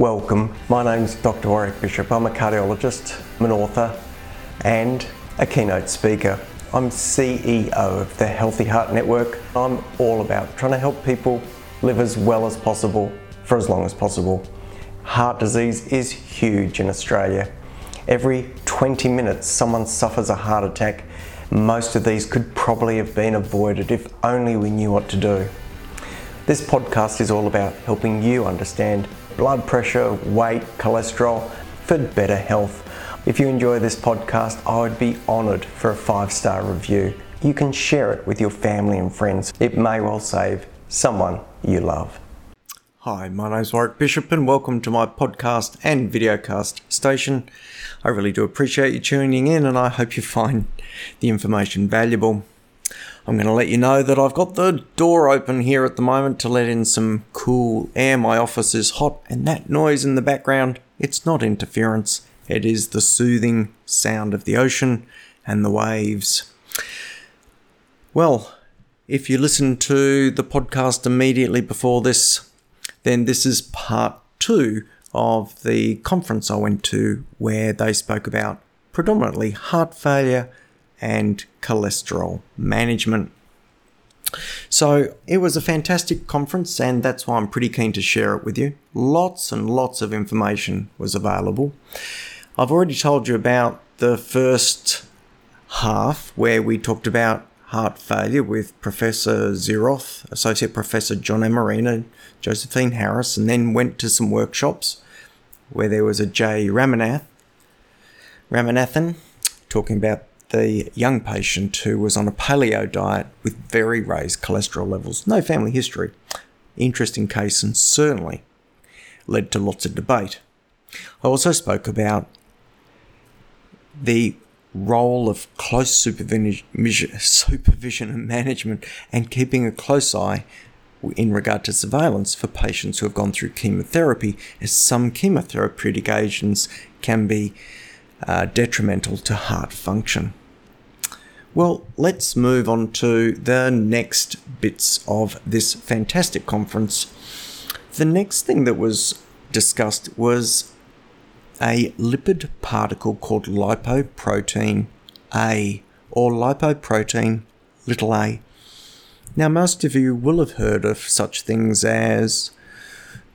Welcome. My name's Dr. Warwick Bishop. I'm a cardiologist, I'm an author, and a keynote speaker. I'm CEO of the Healthy Heart Network. I'm all about trying to help people live as well as possible for as long as possible. Heart disease is huge in Australia. Every 20 minutes, someone suffers a heart attack. Most of these could probably have been avoided if only we knew what to do. This podcast is all about helping you understand blood pressure, weight, cholesterol for better health. If you enjoy this podcast, I would be honoured for a five star review. You can share it with your family and friends. It may well save someone you love. Hi, my name's Warwick Bishop, and welcome to my podcast and videocast station. I really do appreciate you tuning in, and I hope you find the information valuable. I'm going to let you know that I've got the door open here at the moment to let in some cool air. My office is hot, and that noise in the background, it's not interference. It is the soothing sound of the ocean and the waves. Well, if you listen to the podcast immediately before this, then this is part two of the conference I went to where they spoke about predominantly heart failure and cholesterol management. So it was a fantastic conference, and that's why I'm pretty keen to share it with you. Lots and lots of information was available. I've already told you about the first half where we talked about heart failure with Professor Zeroth, Associate Professor John Amerena, Josephine Harris, and then went to some workshops where there was a Jay Ramanath, Ramanathan talking about the young patient who was on a paleo diet with very raised cholesterol levels, no family history. Interesting case and certainly led to lots of debate. I also spoke about the role of close supervision, and management and keeping a close eye in regard to surveillance for patients who have gone through chemotherapy, as some chemotherapeutic agents can be uh, detrimental to heart function. Well, let's move on to the next bits of this fantastic conference. The next thing that was discussed was a lipid particle called lipoprotein A or lipoprotein little a. Now, most of you will have heard of such things as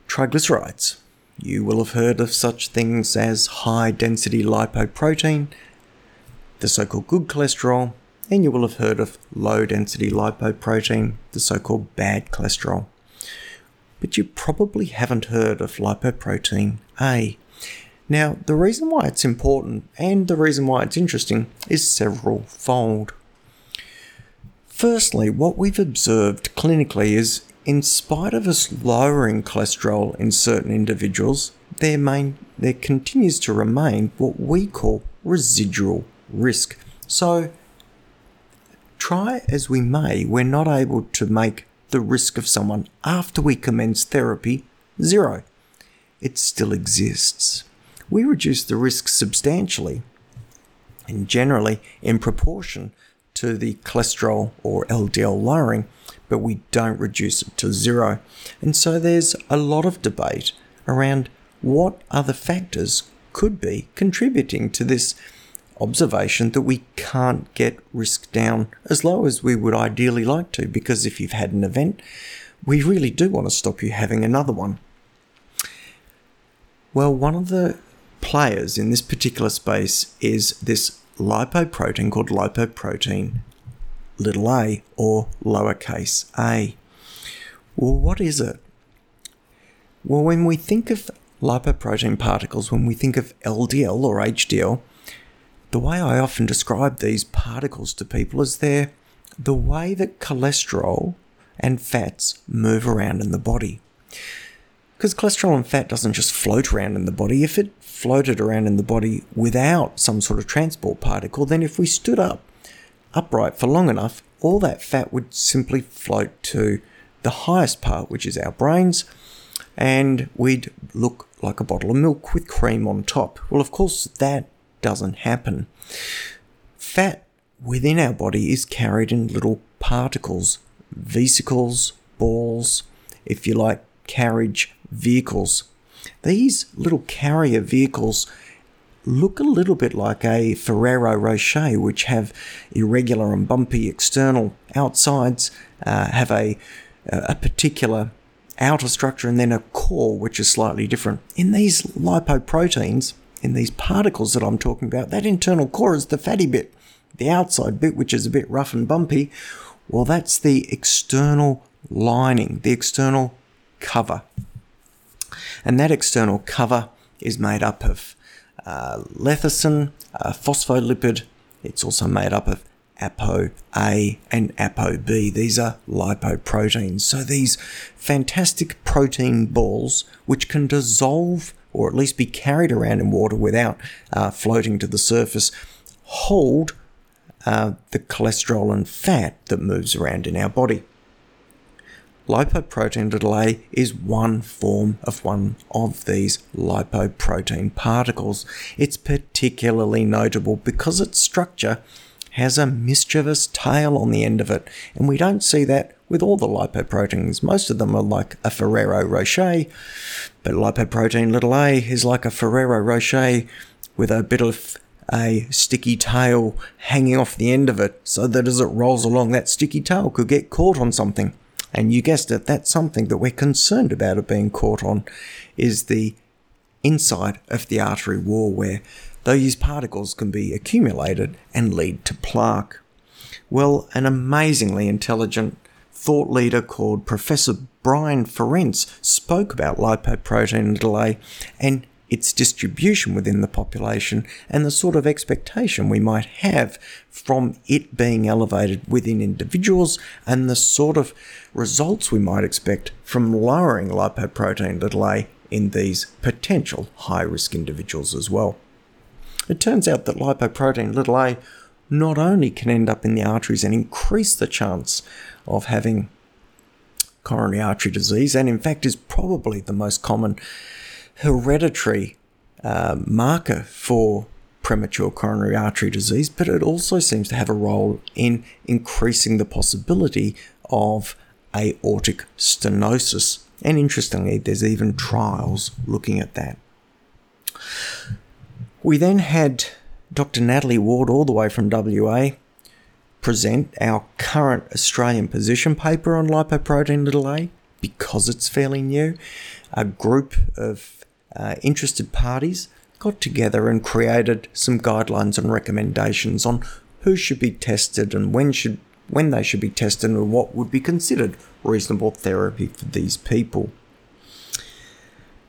triglycerides. You will have heard of such things as high density lipoprotein, the so called good cholesterol, and you will have heard of low density lipoprotein, the so called bad cholesterol. But you probably haven't heard of lipoprotein A. Now, the reason why it's important and the reason why it's interesting is several fold. Firstly, what we've observed clinically is in spite of us lowering cholesterol in certain individuals, there, main, there continues to remain what we call residual risk. So, try as we may, we're not able to make the risk of someone after we commence therapy zero. It still exists. We reduce the risk substantially and generally in proportion to the cholesterol or LDL lowering, but we don't reduce it to zero. And so there's a lot of debate around what other factors could be contributing to this observation that we can't get risk down as low as we would ideally like to, because if you've had an event, we really do want to stop you having another one. Well, one of the players in this particular space is this lipoprotein called lipoprotein little a or lowercase a. Well, what is it? Well, when we think of lipoprotein particles, when we think of LDL or HDL, the way I often describe these particles to people is they're the way that cholesterol and fats move around in the body. Because cholesterol and fat doesn't just float around in the body. If it floated around in the body without some sort of transport particle, then if we stood up upright for long enough, all that fat would simply float to the highest part, which is our brains, and we'd look like a bottle of milk with cream on top. Well, of course, that doesn't happen. Fat within our body is carried in little particles, vesicles, balls, if you like, carriage vehicles. These little carrier vehicles look a little bit like a Ferrero Rocher, which have irregular and bumpy external outsides, uh, have a, a particular outer structure, and then a core, which is slightly different. In these lipoproteins, in these particles that I'm talking about, that internal core is the fatty bit. The outside bit, which is a bit rough and bumpy, well, that's the external lining, the external cover. And that external cover is made up of uh, lecithin, a phospholipid. It's also made up of ApoA and ApoB. These are lipoproteins. So these fantastic protein balls, which can dissolve or at least be carried around in water without uh, floating to the surface, hold uh, the cholesterol and fat that moves around in our body. Lipoprotein little a is one form of one of these lipoprotein particles. It's particularly notable because its structure has a mischievous tail on the end of it, and we don't see that with all the lipoproteins. Most of them are like a Ferrero Rocher, but lipoprotein little a is like a Ferrero Rocher with a bit of a sticky tail hanging off the end of it so that as it rolls along, that sticky tail could get caught on something. And you guessed it, that's something that we're concerned about it being caught on is the inside of the artery wall where those particles can be accumulated and lead to plaque. Well, an amazingly intelligent thought leader called Professor Brian Ference spoke about lipoprotein little a and its distribution within the population and the sort of expectation we might have from it being elevated within individuals and the sort of results we might expect from lowering lipoprotein little a in these potential high risk individuals as well. It turns out that lipoprotein little a not only can end up in the arteries and increase the chance of having coronary artery disease, and in fact is probably the most common hereditary uh, marker for premature coronary artery disease, but it also seems to have a role in increasing the possibility of aortic stenosis. And interestingly, there's even trials looking at that. We then had Dr. Natalie Ward, all the way from WA, present our current Australian position paper on lipoprotein little a because it's fairly new. A group of uh, interested parties got together and created some guidelines and recommendations on who should be tested and when should when they should be tested and what would be considered reasonable therapy for these people.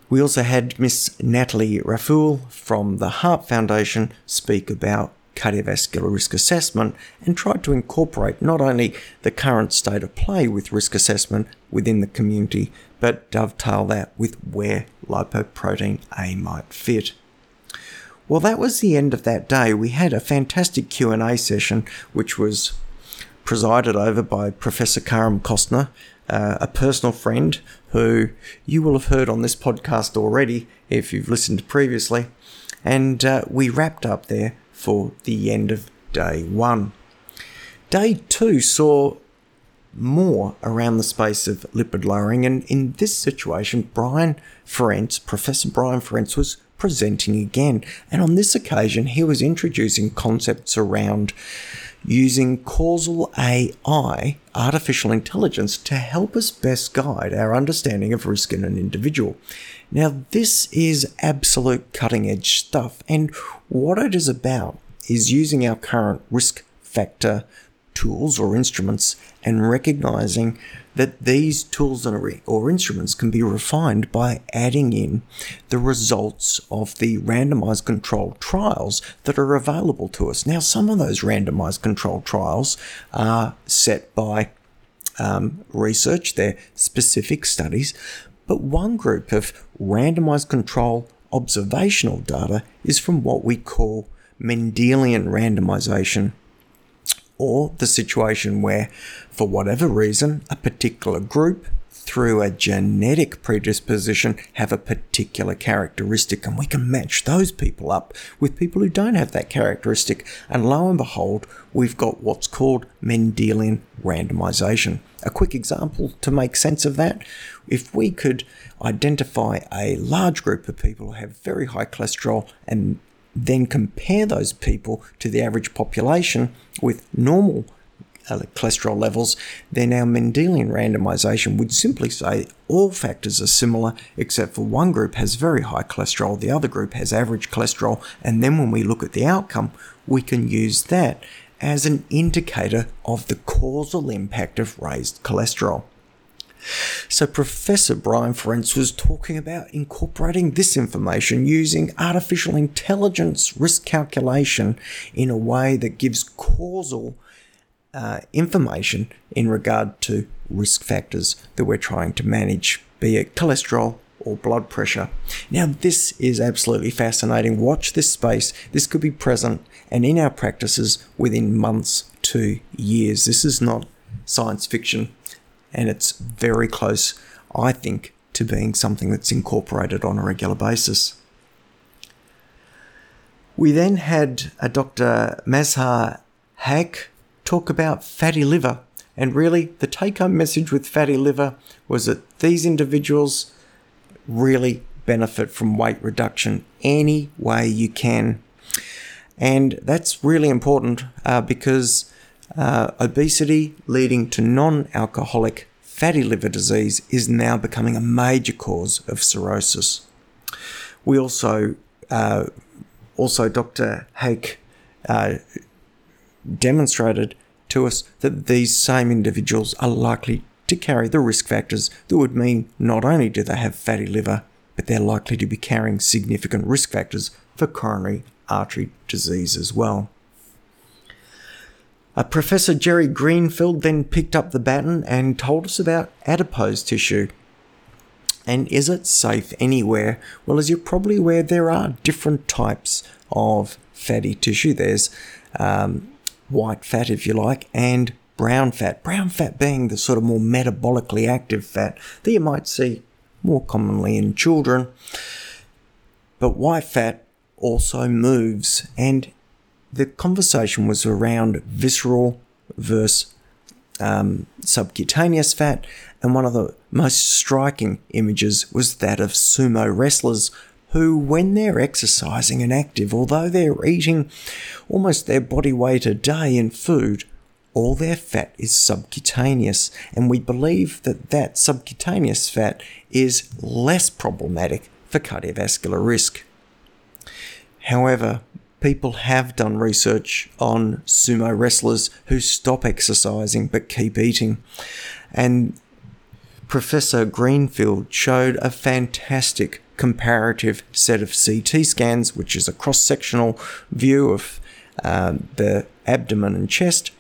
We also had Miss Natalie Raffoul from the Heart Foundation speak about cardiovascular risk assessment and tried to incorporate not only the current state of play with risk assessment within the community, but dovetail that with where lipoprotein A might fit. Well, that was the end of that day. We had a fantastic Q&A session which was presided over by Professor Karam Kostner, uh, a personal friend who you will have heard on this podcast already if you've listened previously. And uh, we wrapped up there for the end of day one. Day two saw more around the space of lipid lowering, and in this situation, Brian Ference, Professor Brian Ference, was presenting again, and on this occasion, he was introducing concepts around using causal AI, artificial intelligence, to help us best guide our understanding of risk in an individual. Now, this is absolute cutting edge stuff, and what it is about is using our current risk factor tools or instruments and recognizing that these tools or instruments can be refined by adding in the results of the randomized controlled trials that are available to us. Now, some of those randomized controlled trials are set by um, research, they're specific studies, but one group of randomized control observational data is from what we call Mendelian randomization, or the situation where, for whatever reason, a particular group through a genetic predisposition have a particular characteristic and we can match those people up with people who don't have that characteristic. And lo and behold we've got what's called Mendelian randomization A quick example to make sense of that if we could identify a large group of people who have very high cholesterol and then compare those people to the average population with normal uh, cholesterol levels, then our Mendelian randomization would simply say all factors are similar except for one group has very high cholesterol, the other group has average cholesterol, and then when we look at the outcome, we can use that as an indicator of the causal impact of raised cholesterol. So, Professor Brian Ference was talking about incorporating this information using artificial intelligence risk calculation in a way that gives causal uh, information in regard to risk factors that we're trying to manage, be it cholesterol or blood pressure. Now, this is absolutely fascinating. Watch this space. This could be present and in our practices within months to years. This is not science fiction, and it's very close, I think, to being something that's incorporated on a regular basis. We then had a Dr. Mazhar Haque talk about fatty liver. And really, the take home message with fatty liver was that these individuals really benefit from weight reduction any way you can. And that's really important uh, because uh, obesity leading to non alcoholic fatty liver disease is now becoming a major cause of cirrhosis. We also, uh, also Dr. Haque uh, demonstrated to us that these same individuals are likely to carry the risk factors that would mean not only do they have fatty liver, but they're likely to be carrying significant risk factors for coronary artery disease as well. Uh, Professor Jerry Greenfield then picked up the baton and told us about adipose tissue. And is it safe anywhere? Well, as you're probably aware, there are different types of fatty tissue. There's um, white fat, if you like, and brown fat. Brown fat being the sort of more metabolically active fat that you might see more commonly in children. But white fat also moves, and the conversation was around visceral versus um, subcutaneous fat, and one of the most striking images was that of sumo wrestlers who, when they're exercising and active, although they're eating almost their body weight a day in food, all their fat is subcutaneous, and we believe that that subcutaneous fat is less problematic for cardiovascular risk. However, people have done research on sumo wrestlers who stop exercising but keep eating, and Professor Greenfield showed a fantastic comparative set of CT scans, which is a cross sectional view of uh, the abdomen and chest,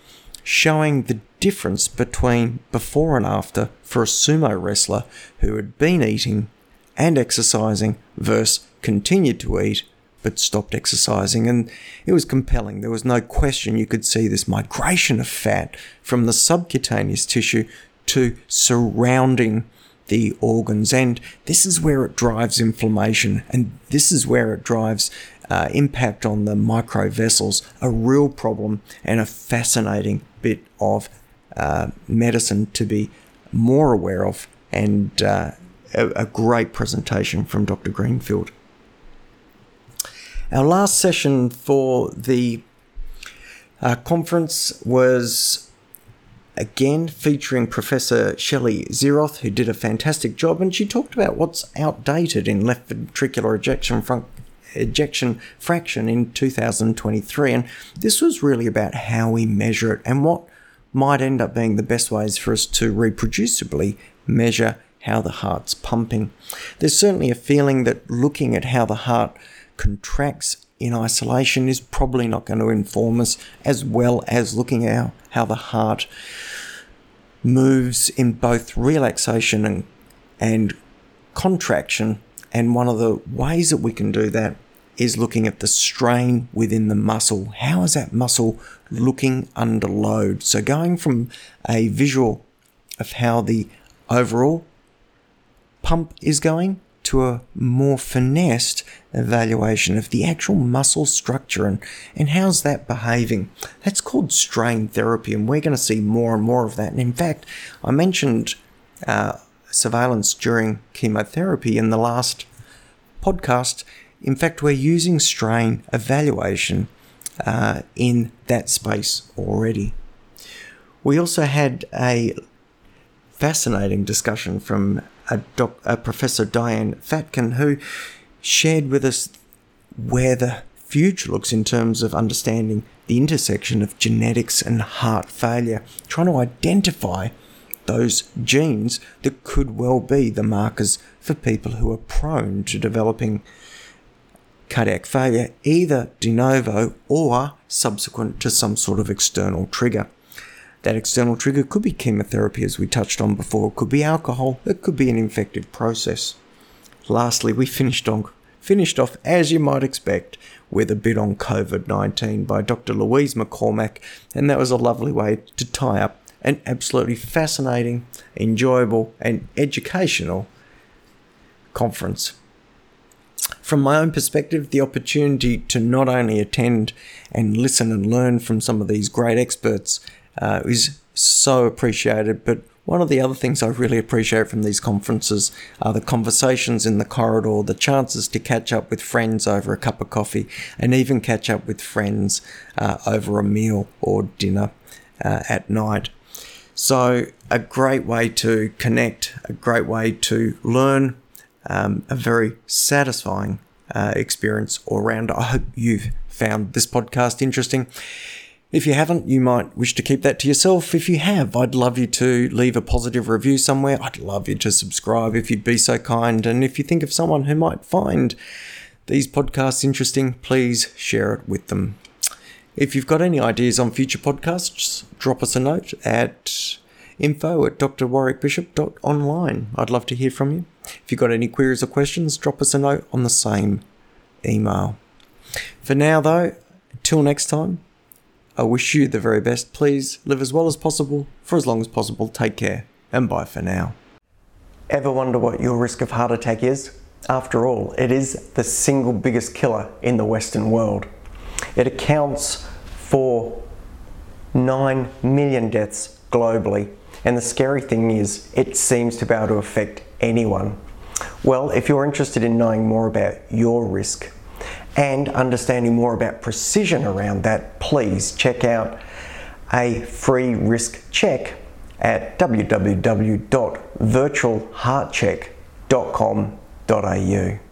showing the difference between before and after for a sumo wrestler who had been eating and exercising versus continued to eat but stopped exercising. And it was compelling. There was no question you could see this migration of fat from the subcutaneous tissue to surrounding the organs. And this is where it drives inflammation, and this is where it drives uh, impact on the micro vessels, a real problem and a fascinating bit of uh, medicine to be more aware of, and uh, a, a great presentation from Dr. Greenfield. Our last session for the uh, conference was again featuring Professor Shelley Zeroth, who did a fantastic job, and she talked about what's outdated in left ventricular ejection ejection fraction in 2023 and this was really about how we measure it and what might end up being the best ways for us to reproducibly measure how the heart's pumping. There's certainly a feeling that looking at how the heart contracts in isolation is probably not going to inform us as well as looking at how the heart moves in both relaxation and, and contraction. And one of the ways that we can do that is looking at the strain within the muscle. How is that muscle looking under load? So, going from a visual of how the overall pump is going to a more finessed evaluation of the actual muscle structure and, and how's that behaving. That's called strain therapy, and we're going to see more and more of that. And in fact, I mentioned uh, surveillance during chemotherapy in the last podcast. In fact, we're using strain evaluation uh, in that space already. We also had a fascinating discussion from a, doc, a Professor Diane Fatkin who shared with us where the future looks in terms of understanding the intersection of genetics and heart failure, trying to identify those genes that could well be the markers for people who are prone to developing cardiac failure, either de novo or subsequent to some sort of external trigger. That external trigger could be chemotherapy, as we touched on before, it could be alcohol, it could be an infective process. Lastly, we finished on finished off, as you might expect, with a bit on COVID 19 by Dr. Louise McCormack, and that was a lovely way to tie up an absolutely fascinating, enjoyable, and educational conference. From my own perspective, the opportunity to not only attend and listen and learn from some of these great experts uh, is so appreciated, but one of the other things I really appreciate from these conferences are the conversations in the corridor, the chances to catch up with friends over a cup of coffee, and even catch up with friends uh, over a meal or dinner uh, at night. So, a great way to connect, a great way to learn, um, a very satisfying uh, experience all around. I hope you've found this podcast interesting. If you haven't, you might wish to keep that to yourself. If you have, I'd love you to leave a positive review somewhere. I'd love you to subscribe if you'd be so kind. And if you think of someone who might find these podcasts interesting, please share it with them. If you've got any ideas on future podcasts, drop us a note at info at drwarwickbishop.online. I'd love to hear from you. If you've got any queries or questions, drop us a note on the same email. For now, though, till next time, I wish you the very best. Please live as well as possible for as long as possible. Take care and bye for now. Ever wonder what your risk of heart attack is? After all, it is the single biggest killer in the Western world. It accounts for 9 million deaths globally, and the scary thing is, it seems to be able to affect anyone. Well, if you're interested in knowing more about your risk, and understanding more about precision around that, please check out a free risk check at www.virtualheartcheck.com.au.